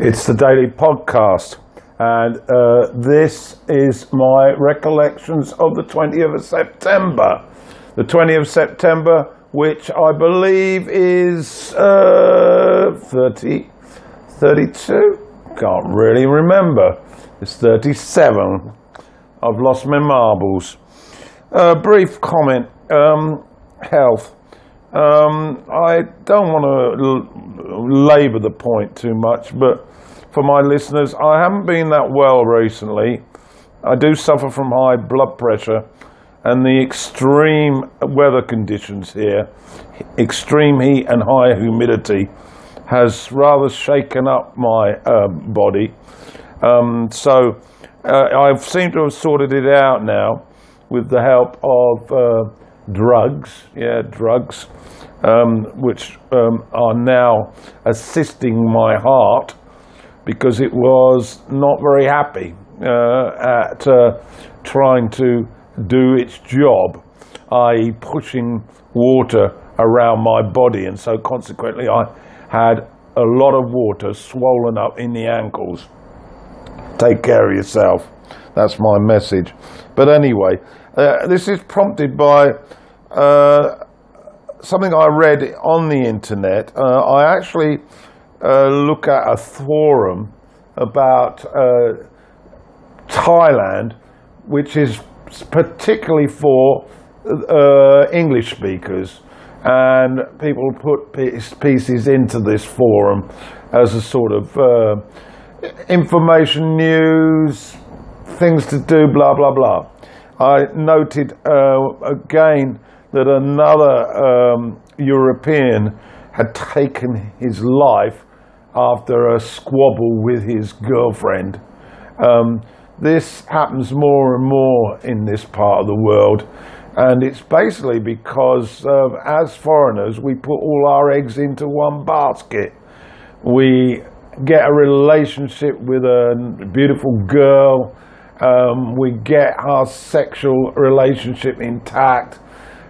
It's the daily podcast, and uh, this is my recollections of the 20th of September. The 20th of September, which I believe is uh, 30, 32? Can't really remember. It's 37. I've lost my marbles. A brief comment. Um, health. Um, I don't want to l- labour the point too much, but for my listeners, I haven't been that well recently. I do suffer from high blood pressure, and the extreme weather conditions here, extreme heat and high humidity, has rather shaken up my uh, body. Um, so uh, I've seemed to have sorted it out now with the help of uh, drugs, yeah, drugs, um, which um, are now assisting my heart because it was not very happy uh, at uh, trying to do its job, i.e., pushing water around my body, and so consequently, I had a lot of water swollen up in the ankles. Take care of yourself. That's my message. But anyway, uh, this is prompted by uh, something I read on the internet. Uh, I actually uh, look at a forum about uh, Thailand, which is particularly for English speakers. And people put pieces into this forum as a sort of information news, things to do, blah, blah, blah. I noted uh, again that another um, European had taken his life after a squabble with his girlfriend. Um, this happens more and more in this part of the world, and it's basically because uh, as foreigners we put all our eggs into one basket. We get a relationship with a beautiful girl um, we get our sexual relationship intact,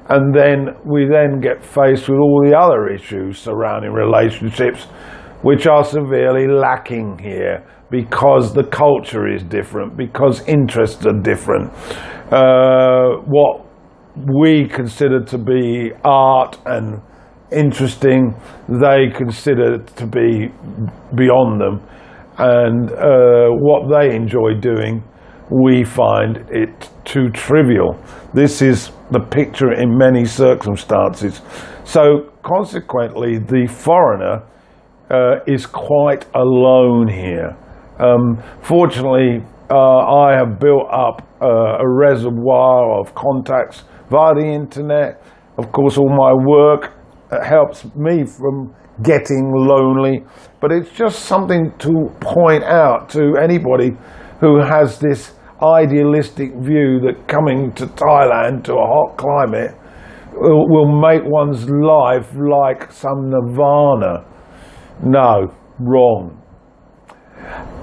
and then we then get faced with all the other issues surrounding relationships, which are severely lacking here because the culture is different, because interests are different. Uh, what we consider to be art and interesting, they consider to be beyond them. And uh, what they enjoy doing we find it too trivial. This is the picture in many circumstances. So, consequently, the foreigner uh, is quite alone here. Um, fortunately, uh, I have built up uh, a reservoir of contacts via the internet. Of course, all my work uh, helps me from getting lonely, but it's just something to point out to anybody who has this idealistic view that coming to Thailand to a hot climate will, will make one's life like some nirvana. No, wrong.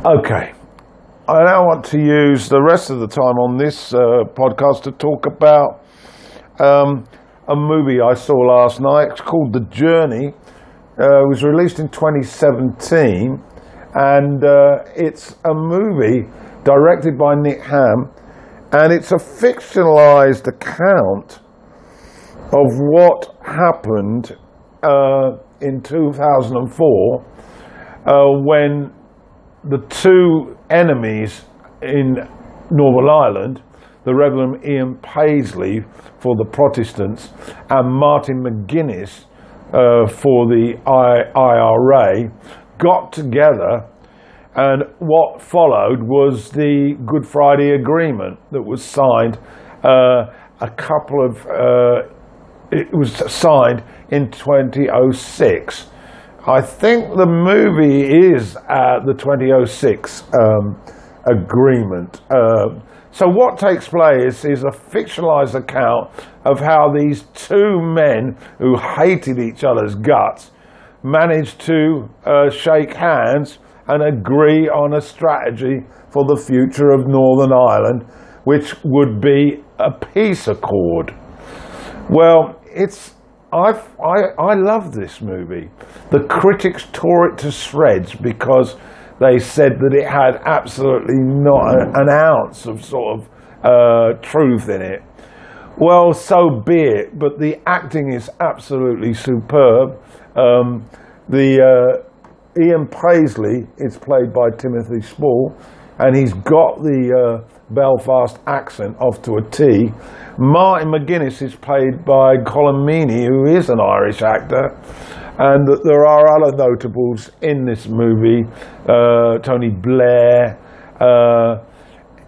Okay. I now want to use the rest of the time on this uh, podcast to talk about um, a movie I saw last night. It's called The Journey. Uh, it was released in 2017, and uh, it's a movie directed by Nick Hamm, and it's a fictionalized account of what happened uh, in 2004 uh, when the two enemies in Northern Ireland, the Reverend Ian Paisley for the Protestants and Martin McGuinness uh, for the I- IRA, got together and what followed was the Good Friday Agreement that was signed uh, a couple of, uh, it was signed in 2006. I think the movie is at the 2006 um, agreement. Uh, so what takes place is a fictionalized account of how these two men who hated each other's guts managed to uh, shake hands and agree on a strategy for the future of Northern Ireland, which would be a peace accord. Well, it's I've, I, I love this movie. The critics tore it to shreds because they said that it had absolutely not an ounce of sort of uh, truth in it. Well, so be it, but the acting is absolutely superb. Um, the uh, Ian Paisley is played by Timothy Spall, and he's got the uh, Belfast accent off to a T. Martin McGuinness is played by Colm Meaney, who is an Irish actor. And there are other notables in this movie. Uh, Tony Blair, uh,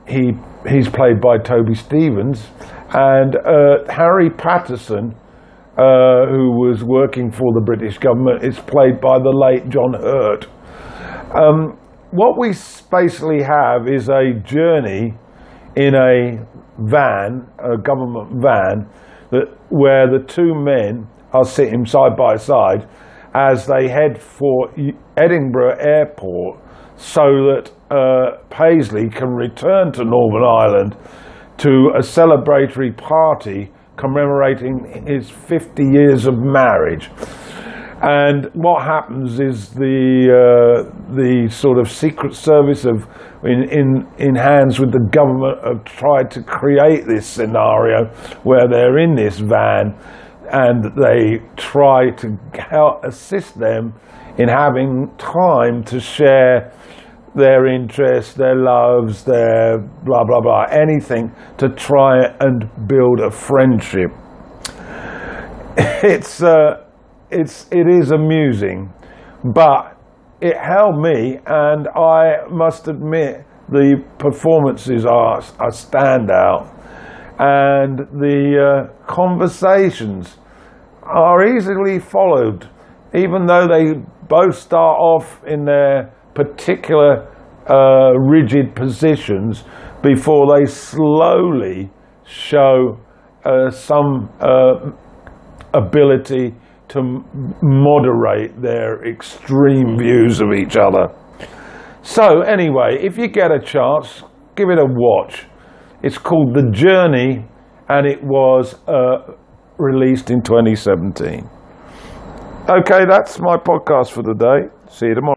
he, he's played by Toby Stephens. And uh, Harry Patterson, uh, who was working for the British government, is played by the late John Hurt. Um, what we basically have is a journey in a van, a government van, that, where the two men are sitting side by side as they head for Edinburgh Airport so that uh, Paisley can return to Northern Ireland to a celebratory party commemorating his 50 years of marriage. And what happens is the uh, the sort of secret service of in, in in hands with the government have tried to create this scenario where they're in this van and they try to help assist them in having time to share their interests, their loves, their blah blah blah, anything to try and build a friendship. It's uh, it's it is amusing, but it held me, and I must admit the performances are a standout, and the uh, conversations are easily followed, even though they both start off in their particular uh, rigid positions before they slowly show uh, some uh, ability to moderate their extreme views of each other. So, anyway, if you get a chance, give it a watch. It's called The Journey and it was uh, released in 2017. Okay, that's my podcast for today. See you tomorrow.